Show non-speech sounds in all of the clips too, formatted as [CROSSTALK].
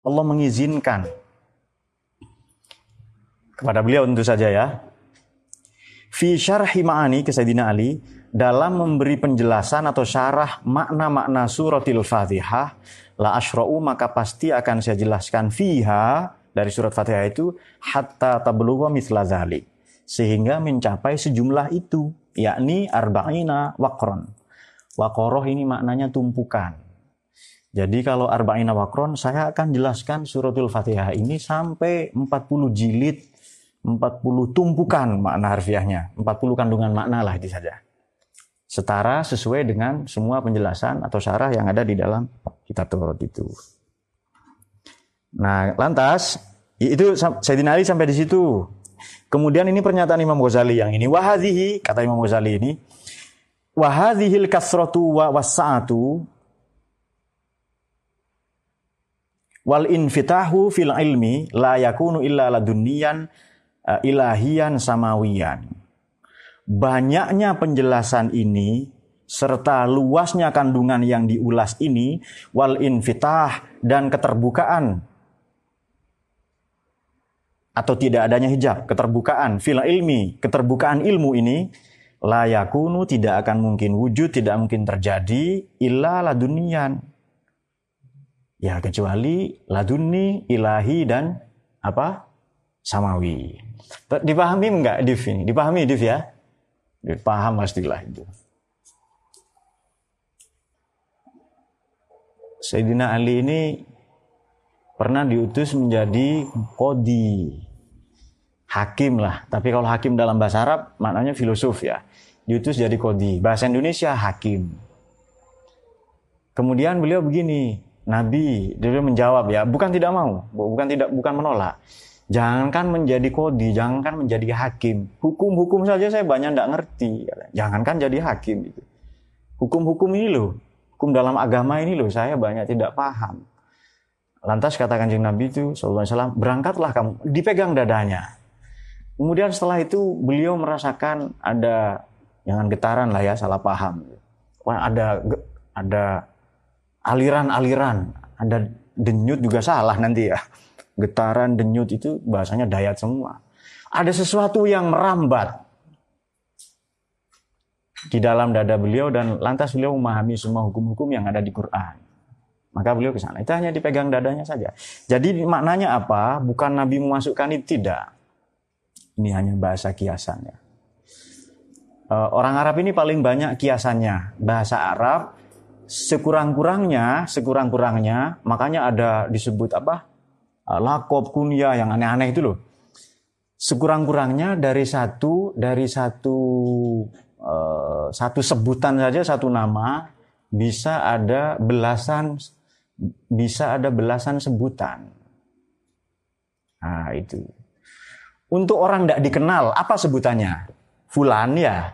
Allah mengizinkan kepada beliau tentu saja ya. Fi syarhi ma'ani ke Sayyidina Ali dalam memberi penjelasan atau syarah makna-makna suratil Fatihah la asyra'u maka pasti akan saya jelaskan fiha dari surat Fatihah itu hatta tablugha mithla zalik sehingga mencapai sejumlah itu yakni arba'ina waqron. Waqoroh ini maknanya tumpukan. Jadi kalau arba'ina waqron saya akan jelaskan suratul Fatihah ini sampai 40 jilid 40 tumpukan makna harfiahnya, 40 kandungan makna lah itu saja. Setara sesuai dengan semua penjelasan atau syarah yang ada di dalam kitab Taurat itu. Nah, lantas itu Sayyidina Ali sampai di situ. Kemudian ini pernyataan Imam Ghazali yang ini wahadhihi kata Imam Ghazali ini wahadhil kasratu wa wasa'atu wal infitahu fil ilmi la yakunu illa ladunniyan uh, ilahian samawian. Banyaknya penjelasan ini serta luasnya kandungan yang diulas ini wal infitah dan keterbukaan atau tidak adanya hijab, keterbukaan fil ilmi, keterbukaan ilmu ini layakunu tidak akan mungkin wujud, tidak mungkin terjadi illa ladunian. Ya kecuali laduni, ilahi dan apa? samawi. Dipahami enggak Div ini? Dipahami Div ya? Dipaham pastilah itu. Sayyidina Ali ini pernah diutus menjadi kodi hakim lah tapi kalau hakim dalam bahasa Arab maknanya filosof ya diutus jadi kodi bahasa Indonesia hakim kemudian beliau begini Nabi dia menjawab ya bukan tidak mau bukan tidak bukan menolak Jangankan menjadi kodi, jangankan menjadi hakim. Hukum-hukum saja saya banyak tidak ngerti. Jangankan jadi hakim. Gitu. Hukum-hukum ini loh, hukum dalam agama ini loh, saya banyak tidak paham. Lantas kata kanjeng Nabi itu, Sallallahu berangkatlah kamu, dipegang dadanya. Kemudian setelah itu beliau merasakan ada, jangan getaran lah ya, salah paham. Ada ada aliran-aliran, ada denyut juga salah nanti ya getaran, denyut itu bahasanya dayat semua. Ada sesuatu yang merambat di dalam dada beliau dan lantas beliau memahami semua hukum-hukum yang ada di Quran. Maka beliau ke sana. Itu hanya dipegang dadanya saja. Jadi maknanya apa? Bukan Nabi memasukkan itu tidak. Ini hanya bahasa kiasannya. Eh, orang Arab ini paling banyak kiasannya. Bahasa Arab sekurang-kurangnya, sekurang-kurangnya, makanya ada disebut apa? Uh, lakob, kunyah yang aneh-aneh itu loh. Sekurang-kurangnya dari satu dari satu uh, satu sebutan saja satu nama bisa ada belasan bisa ada belasan sebutan. Nah, itu. Untuk orang tidak dikenal, apa sebutannya? Fulan ya.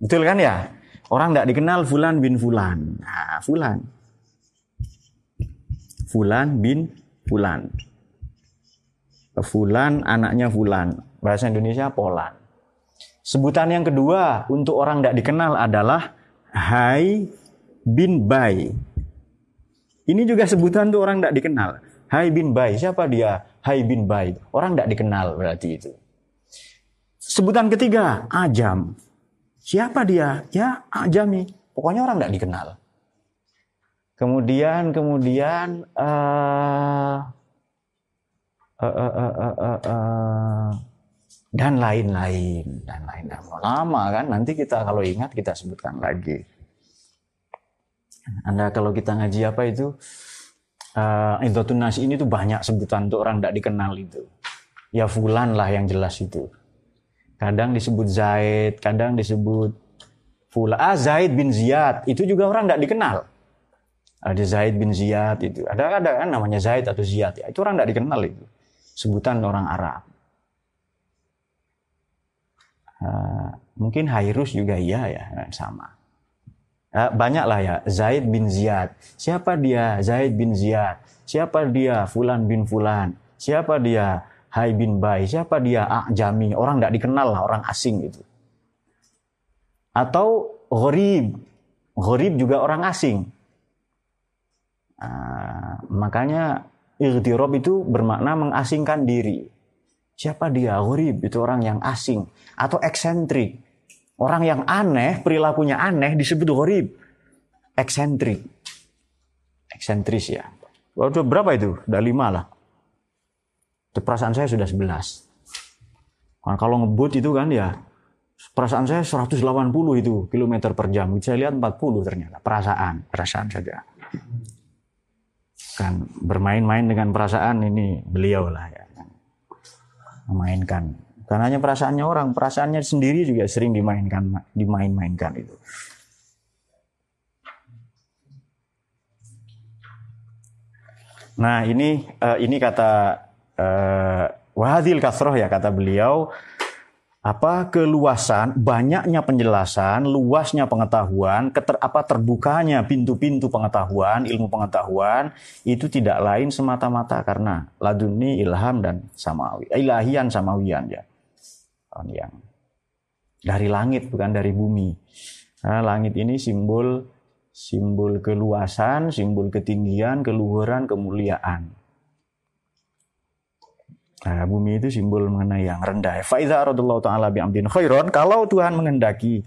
Betul kan ya? Orang tidak dikenal Fulan bin Fulan. Nah, Fulan. Fulan bin Fulan. Fulan anaknya Fulan. Bahasa Indonesia Polan. Sebutan yang kedua untuk orang tidak dikenal adalah Hai bin Bai. Ini juga sebutan untuk orang tidak dikenal. Hai bin Bai. Siapa dia? Hai bin Bai. Orang tidak dikenal berarti itu. Sebutan ketiga, Ajam. Siapa dia? Ya, Ajami. Pokoknya orang tidak dikenal. Kemudian, kemudian, uh, uh, uh, uh, uh, uh, dan lain-lain dan lain-lain. Lama kan nanti kita kalau ingat kita sebutkan lagi. Anda kalau kita ngaji apa itu uh, nasi ini tuh banyak sebutan untuk orang tidak dikenal itu. Ya fulan lah yang jelas itu. Kadang disebut Zaid, kadang disebut Fulan. Ah Zaid bin Ziyad itu juga orang tidak dikenal. Ada Zaid bin Ziyad itu. Ada ada kan namanya Zaid atau Ziyad ya. Itu orang tidak dikenal itu sebutan orang Arab. Uh, mungkin Hairus juga iya ya sama. Uh, banyak lah ya Zaid bin Ziyad. Siapa dia Zaid bin Ziyad? Siapa dia Fulan bin Fulan? Siapa dia Hai bin Bai? Siapa dia Jami? Orang tidak dikenal lah orang asing itu. Atau Gharib. Gharib juga orang asing. Uh, makanya Ightirob itu bermakna mengasingkan diri. Siapa dia? Ghurib itu orang yang asing atau eksentrik. Orang yang aneh, perilakunya aneh disebut ghurib. Eksentrik. Eksentris ya. Waduh, berapa itu? Udah lima lah. Perasaan saya sudah sebelas. Nah, kalau ngebut itu kan ya perasaan saya 180 itu kilometer per jam. Saya lihat 40 ternyata. Perasaan, perasaan saja kan bermain-main dengan perasaan ini beliau lah ya memainkan karena hanya perasaannya orang perasaannya sendiri juga sering dimainkan dimain-mainkan itu nah ini uh, ini kata uh, wahadil kasroh ya kata beliau apa keluasan, banyaknya penjelasan, luasnya pengetahuan, keter, apa terbukanya pintu-pintu pengetahuan, ilmu pengetahuan itu tidak lain semata-mata karena laduni ilham dan samawi, ilahian samawian ya. Yang dari langit bukan dari bumi. Nah, langit ini simbol simbol keluasan, simbol ketinggian, keluhuran, kemuliaan. Nah, bumi itu simbol mengenai yang rendah. Faiza aradullahu taala bi'amdin khairon. Kalau Tuhan menghendaki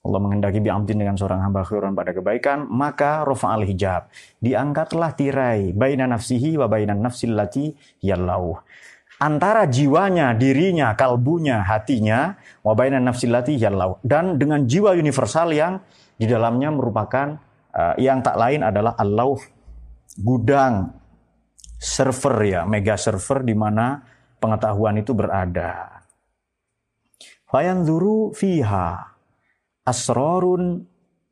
Allah menghendaki bi'amdin dengan seorang hamba khairon pada kebaikan, maka al hijab. Diangkatlah tirai baina nafsihi wa baina nafsil lati yallahu. Antara jiwanya, dirinya, kalbunya, hatinya, wa baina nafsil lati yallahu. Dan dengan jiwa universal yang di dalamnya merupakan uh, yang tak lain adalah Allah gudang server ya, mega server di mana pengetahuan itu berada. Fayanzuru fiha asrarun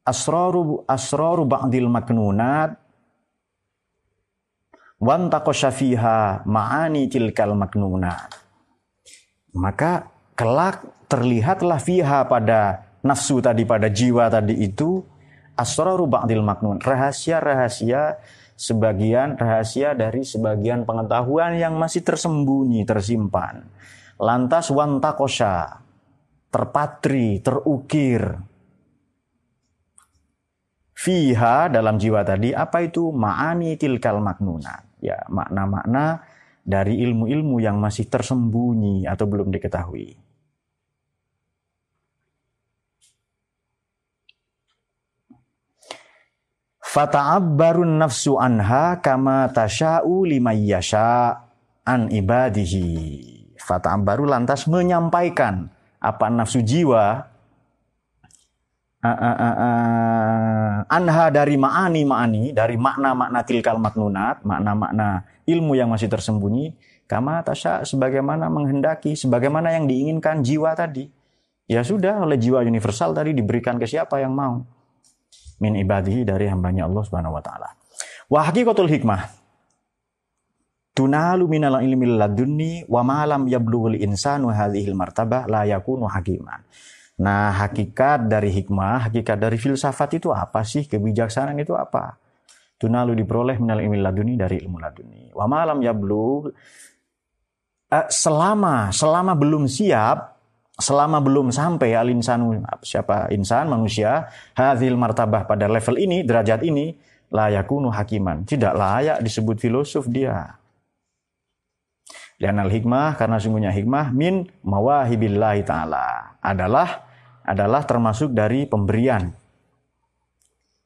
asraru asraru ba'dil maknunat wan fiha ma'ani tilkal maknunat. Maka kelak terlihatlah fiha pada nafsu tadi pada jiwa tadi itu asraru ba'dil maknun rahasia-rahasia sebagian rahasia dari sebagian pengetahuan yang masih tersembunyi, tersimpan. Lantas wantakosha, terpatri, terukir. Fiha dalam jiwa tadi, apa itu? Ma'ani tilkal maknuna. Ya, makna-makna dari ilmu-ilmu yang masih tersembunyi atau belum diketahui. Fata'abbarun nafsu anha kama tasha'u limayyasha an ibadihi. Fata'abbaru lantas menyampaikan apa nafsu jiwa uh, uh, uh, uh, anha dari ma'ani ma'ani dari makna-makna tilkal maknunat makna-makna ilmu yang masih tersembunyi kama tasya sebagaimana menghendaki sebagaimana yang diinginkan jiwa tadi ya sudah oleh jiwa universal tadi diberikan ke siapa yang mau min ibadihi dari hambanya Allah Subhanahu wa taala. Wa haqiqatul hikmah tunalu minal ilmi ladunni wa ma lam yablughul insanu hadhil martabah la yakunu hakiman. Nah, hakikat dari hikmah, hakikat dari filsafat itu apa sih? Kebijaksanaan itu apa? Tunalu diperoleh minal ilmi laduni dari ilmu laduni. Wa malam yablugh uh, selama selama belum siap selama belum sampai al insanu siapa insan manusia hadhil martabah pada level ini derajat ini layakunu hakiman. Tidak layak disebut filosof dia. Dan al hikmah karena sungguhnya hikmah min mawahibillahi taala. Adalah adalah termasuk dari pemberian.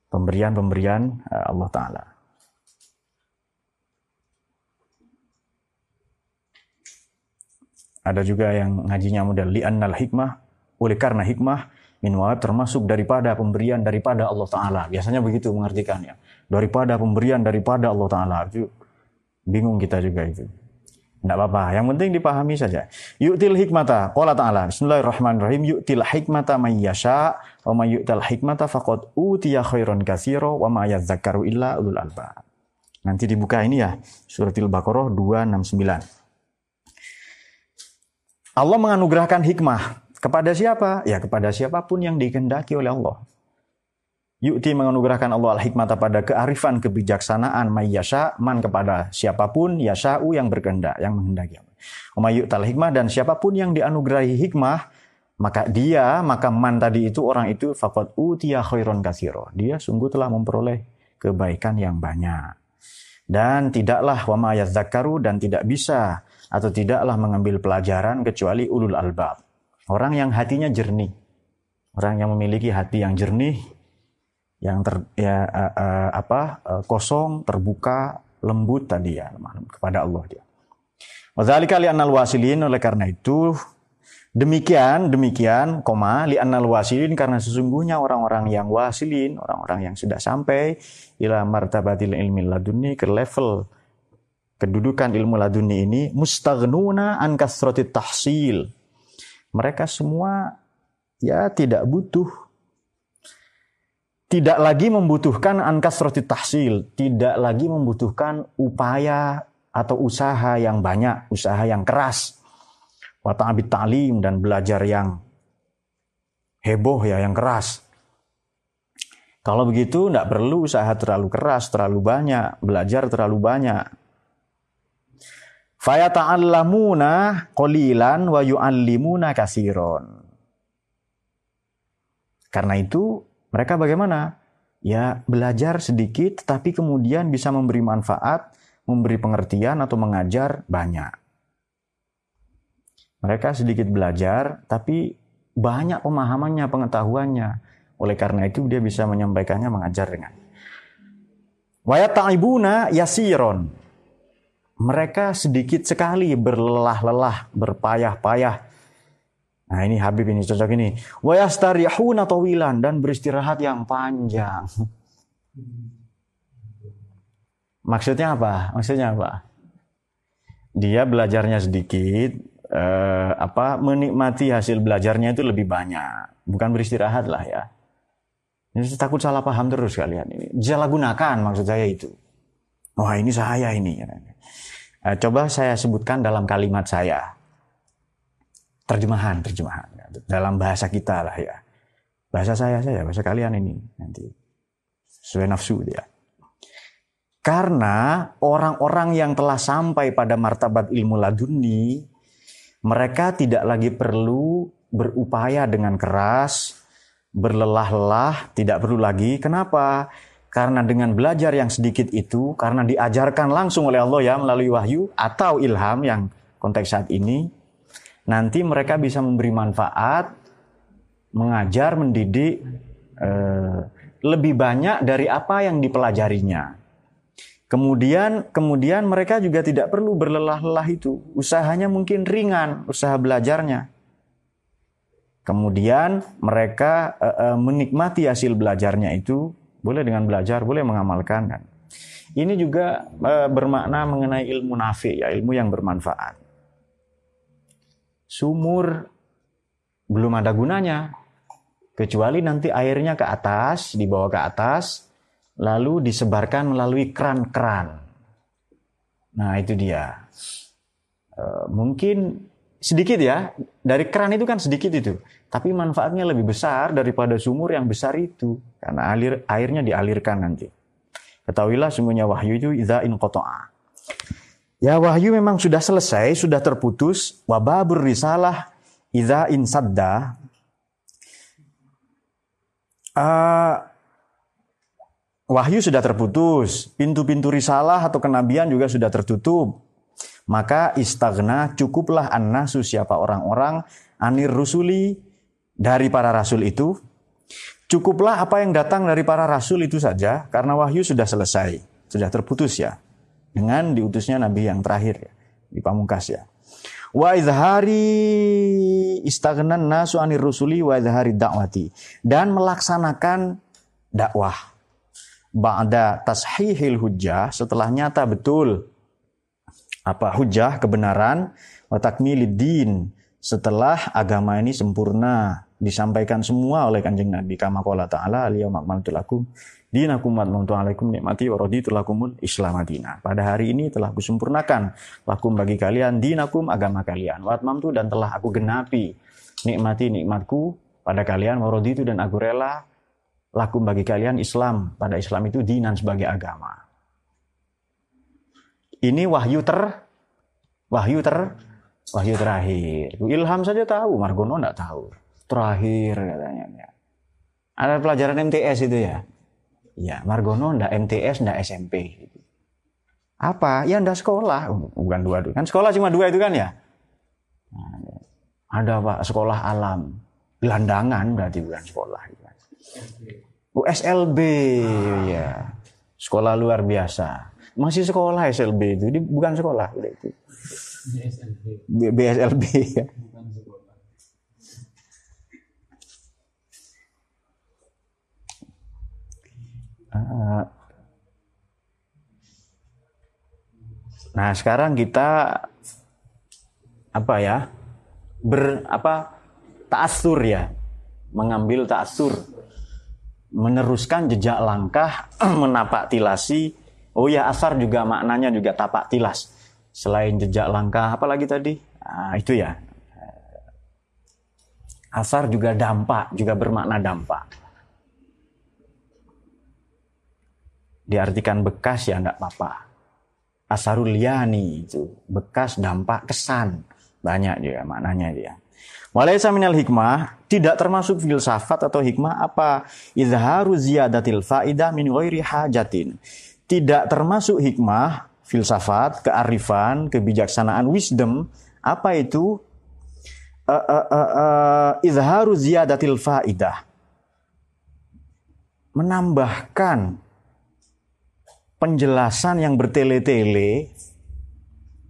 Pemberian-pemberian eh, Allah taala Ada juga yang ngajinya model li'annal hikmah, oleh karena hikmah min termasuk daripada pemberian daripada Allah Ta'ala. Biasanya begitu mengartikannya. Daripada pemberian daripada Allah Ta'ala. Itu bingung kita juga itu. Tidak apa-apa. Yang penting dipahami saja. Yu'til hikmata. Qala ta'ala. Bismillahirrahmanirrahim. Yu'til hikmata mayyasha. Wa ma yu'til hikmata faqad utiya khairan kathiro. Wa ma yadzakaru illa ulul alba. Nanti dibuka ini ya. Suratil Baqarah 269. Allah menganugerahkan hikmah kepada siapa? Ya kepada siapa pun yang dikehendaki oleh Allah. Yukti menganugerahkan Allah al-hikmah pada kearifan kebijaksanaan mayyasha man kepada siapa pun yasha'u yang berkehendak, yang menghendaki. Umayyuk tal hikmah dan siapa pun yang dianugerahi hikmah maka dia, maka man tadi itu orang itu faqad utiya khairon katsira. Dia sungguh telah memperoleh kebaikan yang banyak. Dan tidaklah wa ma zakaru dan tidak bisa atau tidaklah mengambil pelajaran kecuali ulul albab. Orang yang hatinya jernih. Orang yang memiliki hati yang jernih, yang ter, ya, uh, uh, apa uh, kosong, terbuka, lembut tadi ya kepada Allah dia. Wadzalika li'annal wasilin oleh karena itu demikian demikian koma li'annal wasilin karena sesungguhnya orang-orang yang wasilin, orang-orang yang sudah sampai ila martabatil ilmi laduni ke level kedudukan ilmu laduni ini mustaghnuna an kasrati tahsil. Mereka semua ya tidak butuh tidak lagi membutuhkan an kasrati tahsil, tidak lagi membutuhkan upaya atau usaha yang banyak, usaha yang keras. Wa ta'abit ta'lim dan belajar yang heboh ya, yang keras. Kalau begitu tidak perlu usaha terlalu keras, terlalu banyak, belajar terlalu banyak. Fayata'allamuna qalilan wa yu'allimuna kasiron. Karena itu mereka bagaimana? Ya belajar sedikit tapi kemudian bisa memberi manfaat, memberi pengertian atau mengajar banyak. Mereka sedikit belajar tapi banyak pemahamannya, pengetahuannya. Oleh karena itu dia bisa menyampaikannya mengajar dengan. Wa yata'ibuna yasiron mereka sedikit sekali berlelah-lelah, berpayah-payah. Nah ini Habib ini cocok ini. Wayastarihuna tawilan dan beristirahat yang panjang. Maksudnya apa? Maksudnya apa? Dia belajarnya sedikit, eh, apa menikmati hasil belajarnya itu lebih banyak, bukan beristirahat lah ya. Ini takut salah paham terus kalian ini. Salah gunakan maksud saya itu. Wah ini saya ini. Eh, coba saya sebutkan dalam kalimat saya. Terjemahan, terjemahan. Dalam bahasa kita lah ya. Bahasa saya saja, bahasa kalian ini nanti. Sesuai nafsu dia. Karena orang-orang yang telah sampai pada martabat ilmu laduni, mereka tidak lagi perlu berupaya dengan keras, berlelah-lelah, tidak perlu lagi. Kenapa? Karena dengan belajar yang sedikit itu, karena diajarkan langsung oleh Allah ya melalui wahyu atau ilham yang konteks saat ini, nanti mereka bisa memberi manfaat, mengajar, mendidik eh, lebih banyak dari apa yang dipelajarinya. Kemudian, kemudian mereka juga tidak perlu berlelah-lelah itu. Usahanya mungkin ringan, usaha belajarnya. Kemudian mereka eh, eh, menikmati hasil belajarnya itu boleh dengan belajar, boleh mengamalkan. Dan ini juga e, bermakna mengenai ilmu nafi, ya ilmu yang bermanfaat. Sumur belum ada gunanya, kecuali nanti airnya ke atas, dibawa ke atas, lalu disebarkan melalui keran-keran. Nah itu dia. E, mungkin sedikit ya, dari keran itu kan sedikit itu. Tapi manfaatnya lebih besar daripada sumur yang besar itu. Karena alir, airnya dialirkan nanti. Ketahuilah semuanya wahyu itu idza in qata'a. Ya wahyu memang sudah selesai, sudah terputus. Wababur risalah idza in sadda. Uh, wahyu sudah terputus. Pintu-pintu risalah atau kenabian juga sudah tertutup. Maka istagna cukuplah annasu siapa orang-orang anir rusuli dari para rasul itu, cukuplah apa yang datang dari para rasul itu saja, karena wahyu sudah selesai, sudah terputus ya, dengan diutusnya Nabi yang terakhir ya, di Pamungkas ya. Wa izhari istagnan nasu anir rusuli wa izhari dakwati. Dan melaksanakan dakwah. Ba'da tashihil hujjah, setelah nyata betul apa hujjah, kebenaran, wa din, setelah agama ini sempurna, disampaikan semua oleh kanjeng Nabi kama qala ta'ala al-yawma akmaltu lakum dinakum alaikum nikmati wa raditu lakumul. Pada hari ini telah kusempurnakan lakum bagi kalian dinakum agama kalian wa atmamtu dan telah aku genapi nikmati nikmatku pada kalian wa raditu dan aku rela lakum bagi kalian Islam. Pada Islam itu dinan sebagai agama. Ini wahyu ter wahyu ter wahyu terakhir. Ilham saja tahu, Margono tidak tahu terakhir katanya. Ya. Ada pelajaran MTS itu ya. Ya, Margono ndak MTS, ndak SMP. Apa? Ya ndak sekolah. Bukan dua, dua. Kan sekolah cuma dua itu kan ya? Ada pak sekolah alam. Gelandangan berarti bukan sekolah. Oh, SLB ya. Sekolah luar biasa. Masih sekolah SLB itu, Ini bukan sekolah itu. BSLB. BSLB ya. Nah, sekarang kita apa ya? Ber apa? Ta'asur ya. Mengambil ta'asur. Meneruskan jejak langkah [CLEARS THROAT] menapak tilasi. Oh ya, asar juga maknanya juga tapak tilas. Selain jejak langkah, apa lagi tadi? Nah, itu ya. Asar juga dampak, juga bermakna dampak. Diartikan bekas ya enggak apa-apa asarul yani itu bekas dampak kesan banyak juga maknanya dia. Walaysa minal hikmah tidak termasuk filsafat atau hikmah apa izharu ziyadatil faidah min ghairi hajatin. Tidak termasuk hikmah, filsafat, kearifan, kebijaksanaan, wisdom apa itu? Uh, uh, uh, izharu ziyadatil faidah. Menambahkan penjelasan yang bertele-tele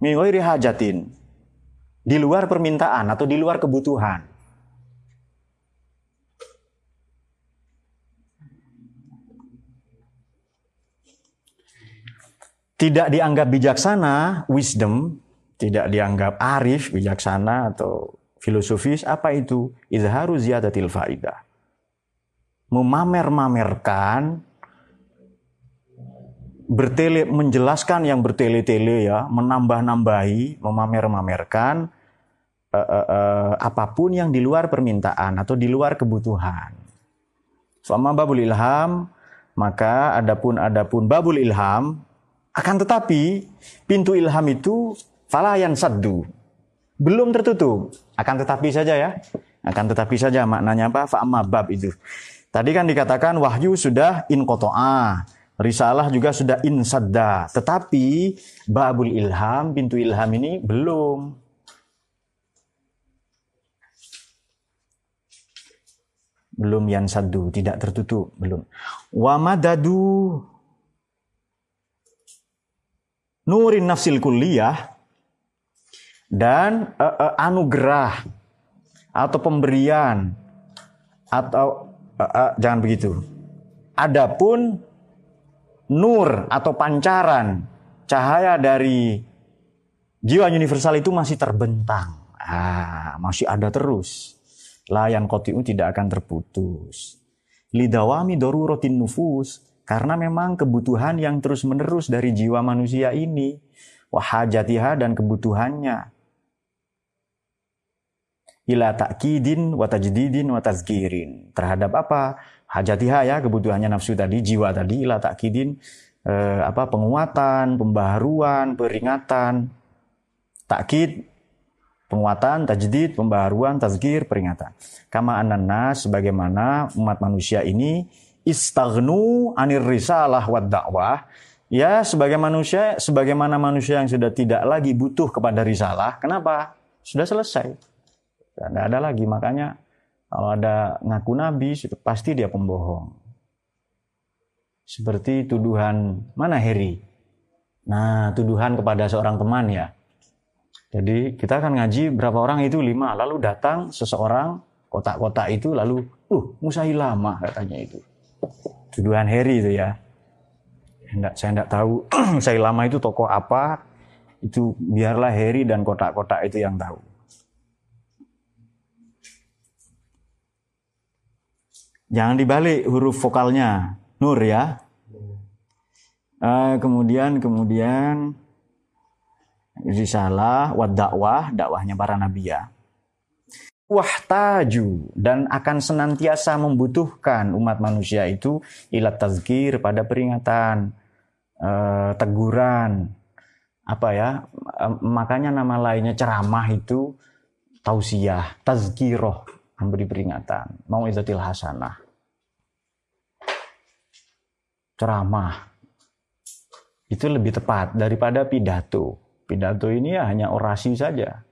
mengoi hajatin. Di luar permintaan atau di luar kebutuhan. Tidak dianggap bijaksana, wisdom, tidak dianggap arif, bijaksana atau filosofis, apa itu? Izharu ziyadatil faidah. Memamer-mamerkan bertele menjelaskan yang bertele-tele ya, menambah-nambahi, memamer-mamerkan uh, uh, uh, apa pun yang di luar permintaan atau di luar kebutuhan. Sama babul ilham, maka adapun adapun babul ilham akan tetapi pintu ilham itu falayan saddu. Belum tertutup, akan tetapi saja ya. Akan tetapi saja maknanya apa? Fa'amma bab itu. Tadi kan dikatakan wahyu sudah in kotoa Risalah juga sudah insadda, tetapi babul ilham, pintu ilham ini belum. Belum yang sadu, tidak tertutup, belum. Wa madadu nurin nafsil kuliah dan uh, uh, anugerah atau pemberian atau uh, uh, jangan begitu. Adapun nur atau pancaran cahaya dari jiwa universal itu masih terbentang. Ah, masih ada terus. Layan kotiu tidak akan terputus. Lidawami rotin nufus. Karena memang kebutuhan yang terus menerus dari jiwa manusia ini. Wahajatiha dan kebutuhannya. Ila takkidin, watajdidin, watazkirin. Terhadap apa? hajatiha ya kebutuhannya nafsu tadi jiwa tadi ila takkidin eh, apa penguatan pembaharuan peringatan takkid penguatan tajdid pembaharuan tazkir peringatan kama ananas sebagaimana umat manusia ini istaghnu anir risalah wad dakwah ya sebagai manusia sebagaimana manusia yang sudah tidak lagi butuh kepada risalah kenapa sudah selesai tidak ada lagi makanya kalau ada ngaku nabi, pasti dia pembohong. Seperti tuduhan mana Heri? Nah, tuduhan kepada seorang teman ya. Jadi kita akan ngaji berapa orang itu lima, lalu datang seseorang kotak-kotak itu lalu, uh Musailama katanya itu. Tuduhan Heri itu ya. Enggak, saya enggak tahu [CLEARS THROAT] Musailama itu tokoh apa. Itu biarlah Heri dan kotak-kotak itu yang tahu. Jangan dibalik huruf vokalnya. Nur ya. Uh, kemudian kemudian risalah wa dakwah, dakwahnya para nabi ya. Wahtaju dan akan senantiasa membutuhkan umat manusia itu ilat tazkir pada peringatan, uh, teguran, apa ya, makanya nama lainnya ceramah itu tausiah, tazkiroh, memberi peringatan, mau izatil hasanah ceramah. Itu lebih tepat daripada pidato. Pidato ini ya hanya orasi saja.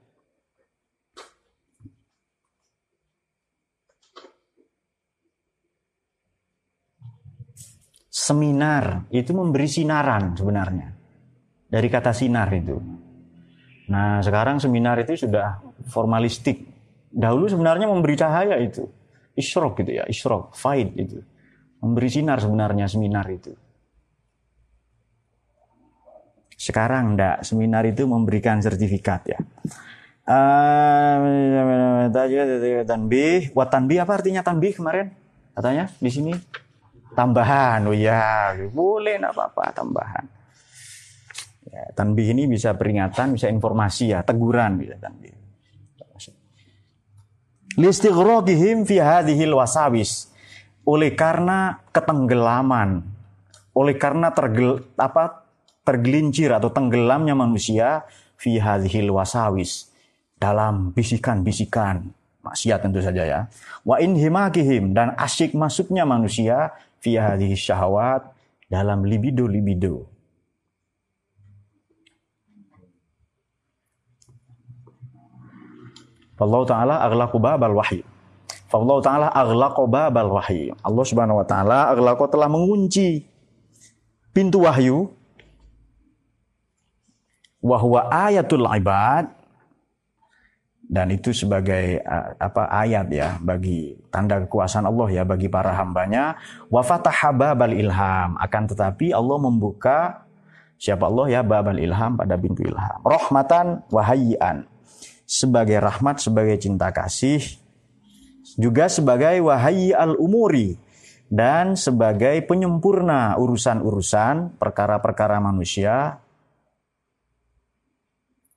Seminar itu memberi sinaran sebenarnya. Dari kata sinar itu. Nah sekarang seminar itu sudah formalistik. Dahulu sebenarnya memberi cahaya itu. Isyrok gitu ya, isyrok, fight itu. Memberi sinar sebenarnya seminar itu. Sekarang enggak, seminar itu memberikan sertifikat ya. Tanbih, buat tanbih apa artinya tanbih kemarin? Katanya di sini tambahan. Oh ya, boleh enggak apa-apa tambahan. Ya, tanbih ini bisa peringatan, bisa informasi ya, teguran bisa tanbih. Listighraqihim fi hadhil wasawis. Oleh karena ketenggelaman, oleh karena tergel, apa tergelincir atau tenggelamnya manusia fi hadhil wasawis dalam bisikan-bisikan maksiat tentu saja ya. Wa in himakihim dan asyik masuknya manusia fi hadhihi syahwat dalam libido-libido. Allah Ta'ala aghlaqu babal wahyi. Allah Ta'ala aghlaqu babal wahyi. Allah Subhanahu Wa Ta'ala aghlaqu telah mengunci pintu wahyu wahwa ayatul ibad dan itu sebagai apa ayat ya bagi tanda kekuasaan Allah ya bagi para hambanya. Wa fataha ilham. Akan tetapi Allah membuka siapa Allah ya babal ilham pada pintu ilham. Rahmatan wahayyan sebagai rahmat sebagai cinta kasih. Juga sebagai wahai al umuri. Dan sebagai penyempurna urusan-urusan perkara-perkara manusia.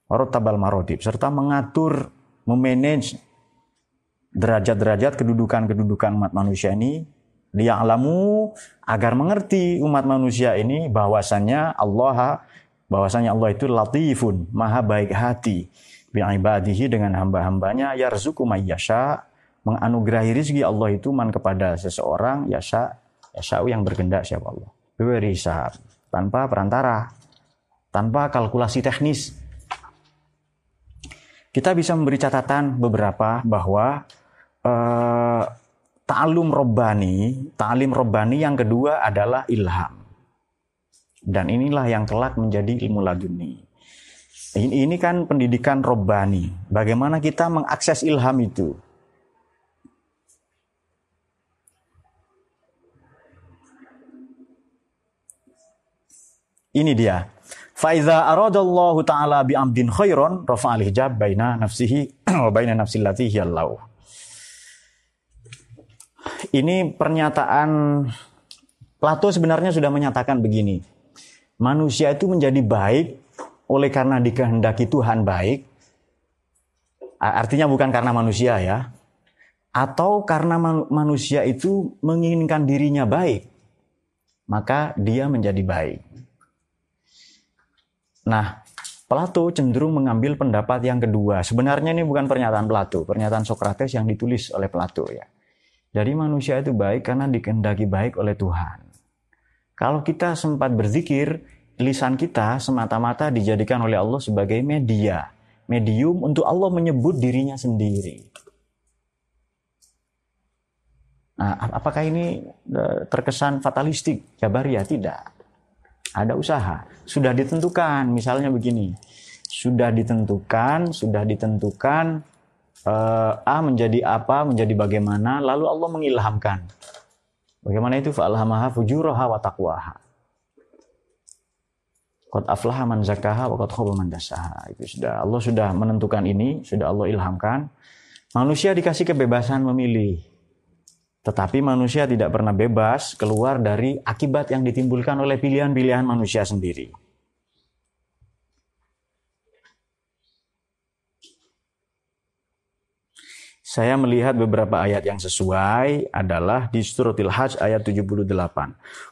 Tabal marotib serta mengatur memanage derajat-derajat kedudukan-kedudukan umat manusia ini dia alamu agar mengerti umat manusia ini bahwasannya Allah bahwasannya Allah itu latifun maha baik hati. Bi'ibadihi dengan hamba-hambanya yarzuku mayyasha menganugerahi rizki Allah itu man kepada seseorang yasha yasha yang berkehendak siapa Allah. Beri hisab tanpa perantara. Tanpa kalkulasi teknis kita bisa memberi catatan beberapa bahwa uh, ta'alum robbani, ta'alim robbani yang kedua adalah ilham. Dan inilah yang kelak menjadi ilmu laduni. Ini, ini kan pendidikan robbani. Bagaimana kita mengakses ilham itu? Ini dia. Faiza aradallahu ta'ala bi amdin khairon al hijab baina nafsihi [CLEARS THROAT] wa baina nafsil lati Ini pernyataan Plato sebenarnya sudah menyatakan begini. Manusia itu menjadi baik oleh karena dikehendaki Tuhan baik. Artinya bukan karena manusia ya. Atau karena manusia itu menginginkan dirinya baik. Maka dia menjadi baik. Nah, Plato cenderung mengambil pendapat yang kedua. Sebenarnya ini bukan pernyataan Plato, pernyataan Sokrates yang ditulis oleh Plato ya. Jadi manusia itu baik karena dikehendaki baik oleh Tuhan. Kalau kita sempat berzikir, lisan kita semata-mata dijadikan oleh Allah sebagai media, medium untuk Allah menyebut dirinya sendiri. Nah, apakah ini eh, terkesan fatalistik, jabaria? Tidak ada usaha. Sudah ditentukan, misalnya begini. Sudah ditentukan, sudah ditentukan uh, A menjadi apa, menjadi bagaimana, lalu Allah mengilhamkan. Bagaimana itu? Fa'alhamaha fujuraha wa taqwaha. Qad aflaha man zakaha wa qad khaba man dasaha. Itu sudah Allah sudah menentukan ini, sudah Allah ilhamkan. Manusia dikasih kebebasan memilih. Tetapi manusia tidak pernah bebas keluar dari akibat yang ditimbulkan oleh pilihan-pilihan manusia sendiri. Saya melihat beberapa ayat yang sesuai adalah di suratil Hajj ayat 78.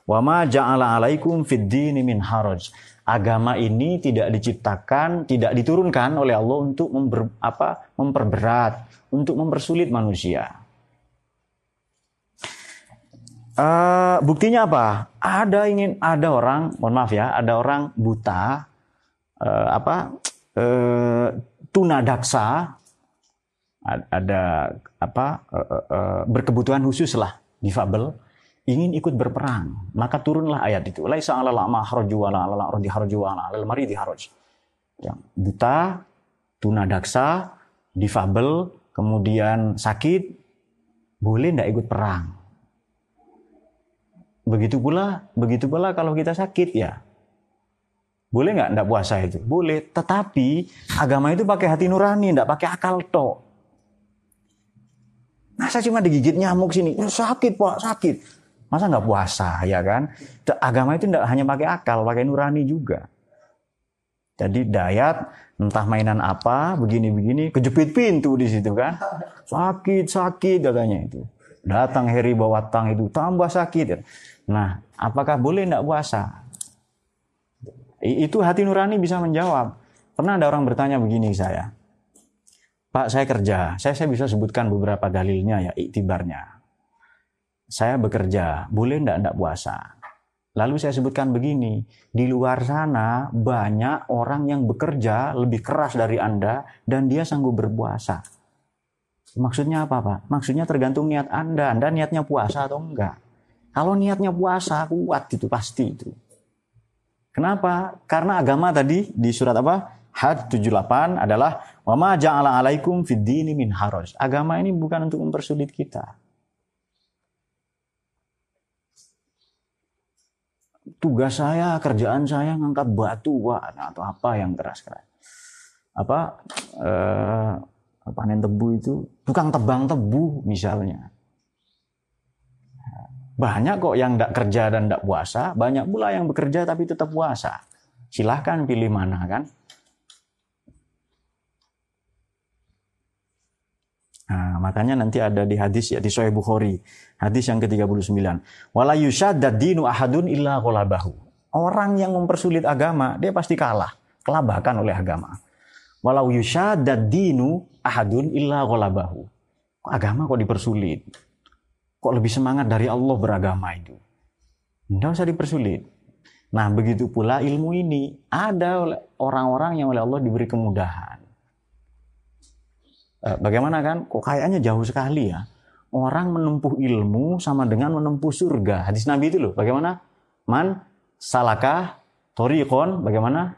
Wa ma ja'ala alaikum fid dini min haraj. Agama ini tidak diciptakan, tidak diturunkan oleh Allah untuk member, apa, memperberat, untuk mempersulit manusia. Uh, buktinya apa? Ada ingin ada orang, mohon maaf ya, ada orang buta, uh, apa uh, tunadaksa, ada apa uh, uh, uh, berkebutuhan khusus lah, difabel, ingin ikut berperang, maka turunlah ayat itu. Laisa 'alal a'ma haraju wala 'alal a'radi haraju wala 'alal maridi haraj. Yang buta, tunadaksa, difabel, kemudian sakit, boleh tidak ikut perang Begitu pula, begitu pula kalau kita sakit ya. Boleh nggak ndak puasa itu? Boleh. Tetapi agama itu pakai hati nurani, ndak pakai akal tok. Masa cuma digigit nyamuk sini? Ya, sakit pak, sakit. Masa nggak puasa ya kan? Agama itu ndak hanya pakai akal, pakai nurani juga. Jadi dayat entah mainan apa, begini-begini, kejepit pintu di situ kan. Sakit, sakit katanya itu. Datang Heri bawa tang itu tambah sakit. Nah, apakah boleh tidak puasa? Itu hati nurani bisa menjawab. Pernah ada orang bertanya begini saya. Pak, saya kerja. Saya, saya bisa sebutkan beberapa dalilnya ya, iktibarnya. Saya bekerja, boleh tidak tidak puasa? Lalu saya sebutkan begini, di luar sana banyak orang yang bekerja lebih keras dari Anda dan dia sanggup berpuasa. Maksudnya apa Pak? Maksudnya tergantung niat Anda. Anda niatnya puasa atau enggak? Kalau niatnya puasa kuat itu pasti itu. Kenapa? Karena agama tadi di surat apa? Had 78 adalah wa ma ja'ala alaikum fid dini min haraj. Agama ini bukan untuk mempersulit kita. Tugas saya, kerjaan saya ngangkat batu wah, atau apa yang keras-keras. Apa eh, panen tebu itu tukang tebang tebu misalnya banyak kok yang tidak kerja dan tidak puasa, banyak pula yang bekerja tapi tetap puasa. Silahkan pilih mana kan. Nah, makanya nanti ada di hadis ya di Sahih Bukhari, hadis yang ke-39. Wala dinu ahadun illa qolabahu. Orang yang mempersulit agama, dia pasti kalah, kelabakan oleh agama. Walau dinu ahadun illa qolabahu. Agama kok dipersulit? Kok lebih semangat dari Allah beragama itu? Tidak usah dipersulit. Nah, begitu pula ilmu ini. Ada orang-orang yang oleh Allah diberi kemudahan. Eh, bagaimana kan? Kok kayaknya jauh sekali ya. Orang menempuh ilmu sama dengan menempuh surga. Hadis Nabi itu loh. Bagaimana? Man salakah toriqon. Bagaimana?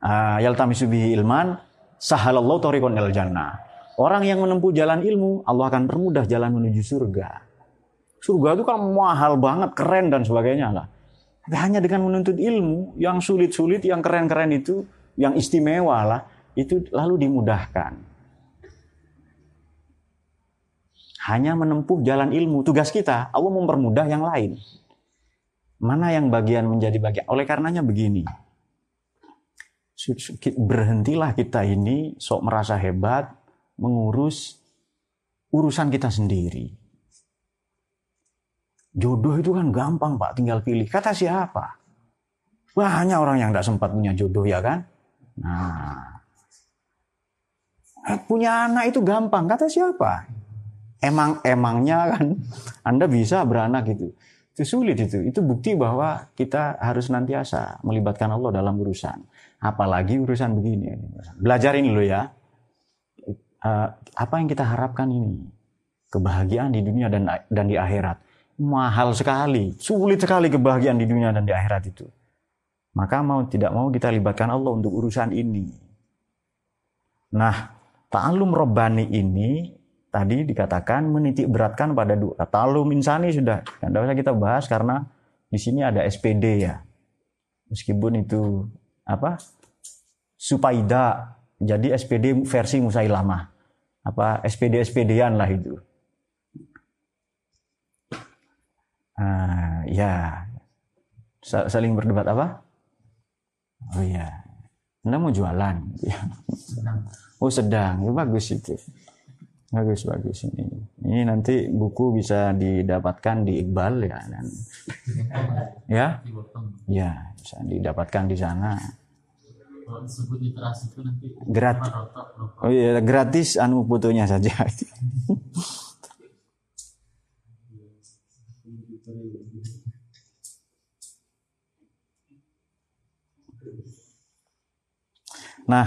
Uh, yaltamisu bihi ilman sahalallahu toriqon jannah. Orang yang menempuh jalan ilmu, Allah akan permudah jalan menuju surga. Surga itu kan mahal banget, keren dan sebagainya lah. Tapi hanya dengan menuntut ilmu yang sulit-sulit, yang keren-keren itu, yang istimewa lah, itu lalu dimudahkan. Hanya menempuh jalan ilmu, tugas kita, Allah mempermudah yang lain. Mana yang bagian menjadi bagian? Oleh karenanya begini, berhentilah kita ini sok merasa hebat, mengurus urusan kita sendiri. Jodoh itu kan gampang Pak, tinggal pilih. Kata siapa? Banyak orang yang tidak sempat punya jodoh ya kan? Nah, punya anak itu gampang. Kata siapa? Emang emangnya kan [LAUGHS] Anda bisa beranak itu. Itu sulit itu. Itu bukti bahwa kita harus nantiasa melibatkan Allah dalam urusan. Apalagi urusan begini. Belajar ini loh ya uh, apa yang kita harapkan ini? Kebahagiaan di dunia dan dan di akhirat. Mahal sekali sulit sekali kebahagiaan di dunia dan di akhirat itu. Maka mau tidak mau kita libatkan Allah untuk urusan ini. Nah ta'alum robbani ini tadi dikatakan menitik beratkan pada dua. Ta'alum insani sudah. Tidak usah kita bahas karena di sini ada SPD ya. Meskipun itu apa supaida jadi SPD versi Musailamah. Apa SPD-SPD-an lah itu. Uh, ya. Saling berdebat apa? Oh iya. Anda mau jualan? [LAUGHS] oh sedang. Ya, bagus itu. Bagus bagus ini. Ini nanti buku bisa didapatkan di Iqbal ya dan [LAUGHS] ya. Ya, bisa didapatkan di sana gratis oh iya gratis anu fotonya saja nah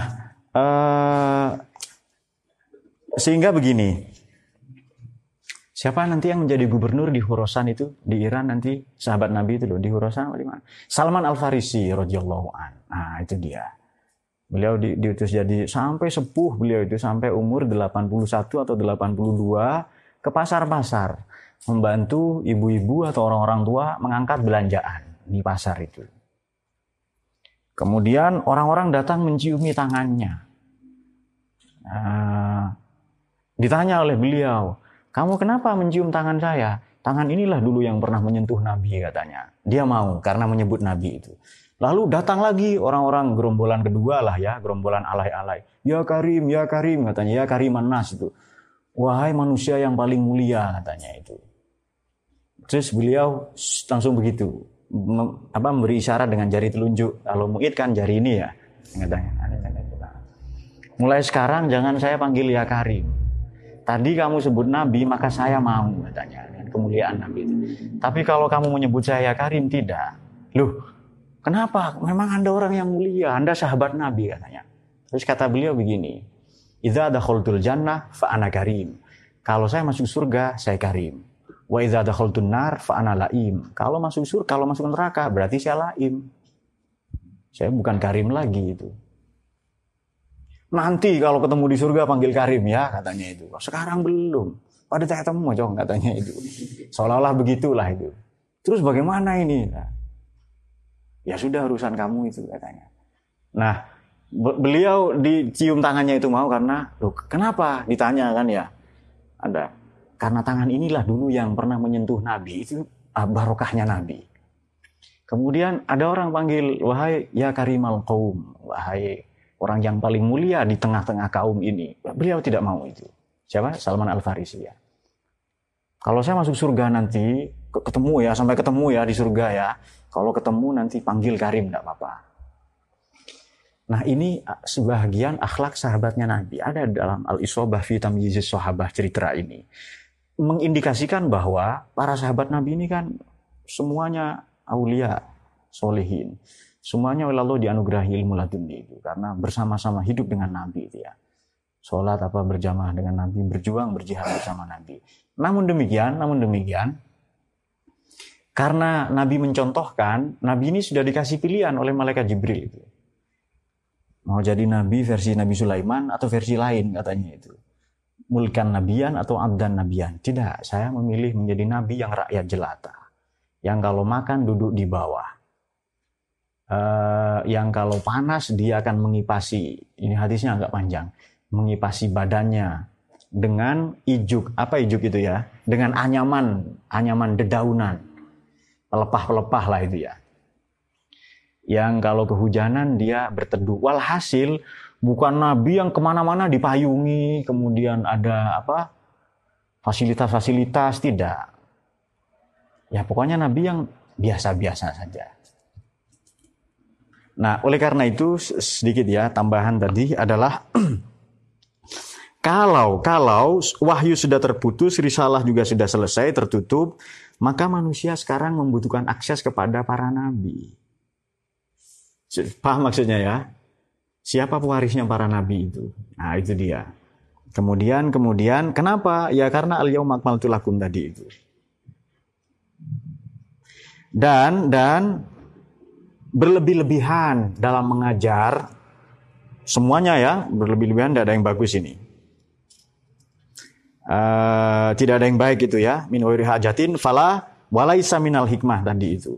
eh, sehingga begini Siapa nanti yang menjadi gubernur di Hurasan itu di Iran nanti sahabat Nabi itu loh di Hurasan di mana? Salman Al Farisi radhiyallahu an. Nah, itu dia. Beliau di, diutus jadi sampai sepuh beliau itu sampai umur 81 atau 82 ke pasar-pasar membantu ibu-ibu atau orang-orang tua mengangkat belanjaan di pasar itu. Kemudian orang-orang datang menciumi tangannya. Nah, ditanya oleh beliau, kamu kenapa mencium tangan saya? Tangan inilah dulu yang pernah menyentuh Nabi katanya. Dia mau karena menyebut Nabi itu. Lalu datang lagi orang-orang gerombolan kedua lah ya, gerombolan alay-alay. Ya Karim, ya Karim katanya, ya Kariman Nas itu. Wahai manusia yang paling mulia katanya itu. Terus beliau langsung begitu, apa memberi isyarat dengan jari telunjuk. Kalau muid kan jari ini ya. Mulai sekarang jangan saya panggil ya Karim. Tadi kamu sebut Nabi maka saya mau katanya kemuliaan Nabi itu. Tapi kalau kamu menyebut saya ya Karim tidak. Loh, Kenapa? Memang Anda orang yang mulia, Anda sahabat Nabi katanya. Terus kata beliau begini, Idza dakhaltul jannah fa ana karim. Kalau saya masuk surga, saya karim. Wa idza dakhaltun nar fa ana laim. Kalau masuk surga, kalau masuk neraka berarti saya laim. Saya bukan karim lagi itu. Nanti kalau ketemu di surga panggil karim ya katanya itu. Sekarang belum. Pada saya temu katanya itu. Seolah-olah begitulah itu. Terus bagaimana ini? Nah, Ya sudah urusan kamu itu katanya. Nah, beliau dicium tangannya itu mau karena, loh kenapa? Ditanya kan ya. Ada. Karena tangan inilah dulu yang pernah menyentuh Nabi. Itu ah, barokahnya Nabi. Kemudian ada orang panggil, wahai ya karimal kaum. Wahai orang yang paling mulia di tengah-tengah kaum ini. Beliau tidak mau itu. Siapa? Salman Al-Farisi ya. Kalau saya masuk surga nanti, ketemu ya, sampai ketemu ya di surga ya. Kalau ketemu nanti panggil Karim, tidak apa-apa. Nah ini sebagian akhlak sahabatnya Nabi. Ada dalam Al-Isobah fi Tamyizis Sahabah cerita ini. Mengindikasikan bahwa para sahabat Nabi ini kan semuanya aulia, solehin. Semuanya oleh Allah dianugerahi ilmu laduni itu. Karena bersama-sama hidup dengan Nabi itu ya. Sholat apa berjamaah dengan Nabi, berjuang, berjihad bersama Nabi. Namun demikian, namun demikian, karena Nabi mencontohkan, Nabi ini sudah dikasih pilihan oleh malaikat Jibril itu. Mau jadi Nabi versi Nabi Sulaiman atau versi lain katanya itu. Mulkan Nabian atau Abdan Nabian. Tidak, saya memilih menjadi Nabi yang rakyat jelata. Yang kalau makan duduk di bawah. Uh, yang kalau panas dia akan mengipasi, ini hadisnya agak panjang, mengipasi badannya dengan ijuk, apa ijuk itu ya? Dengan anyaman, anyaman dedaunan pelepah-pelepah lah itu ya. Yang kalau kehujanan dia berteduh. Walhasil bukan nabi yang ke mana-mana dipayungi, kemudian ada apa fasilitas-fasilitas tidak. Ya pokoknya nabi yang biasa-biasa saja. Nah, oleh karena itu sedikit ya tambahan tadi adalah [CLEARS THROAT] kalau kalau wahyu sudah terputus, risalah juga sudah selesai, tertutup, maka manusia sekarang membutuhkan akses kepada para nabi. Paham maksudnya ya? Siapa pewarisnya para nabi itu? Nah, itu dia. Kemudian, kemudian, kenapa? Ya karena al-yaum akmaltu lakum tadi itu. Dan, dan berlebih-lebihan dalam mengajar, semuanya ya, berlebih-lebihan tidak ada yang bagus ini uh, tidak ada yang baik itu ya min wairi hajatin fala walaisa minal hikmah tadi itu.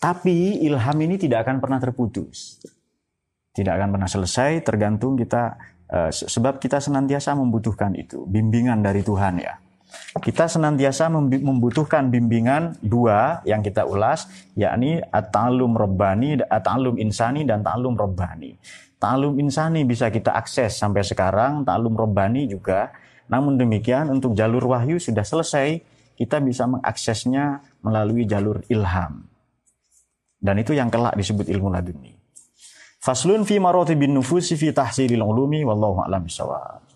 Tapi ilham ini tidak akan pernah terputus. Tidak akan pernah selesai tergantung kita uh, sebab kita senantiasa membutuhkan itu bimbingan dari Tuhan ya. Kita senantiasa membutuhkan bimbingan dua yang kita ulas yakni at-ta'allum rabbani at-ta'allum insani dan ta'allum rabbani Ta'alum insani bisa kita akses sampai sekarang, ta'alum robbani juga. Namun demikian untuk jalur wahyu sudah selesai, kita bisa mengaksesnya melalui jalur ilham. Dan itu yang kelak disebut ilmu laduni. Faslun fi maroti bin nufusi fi tahsilil ulumi wallahu a'lam bisawab.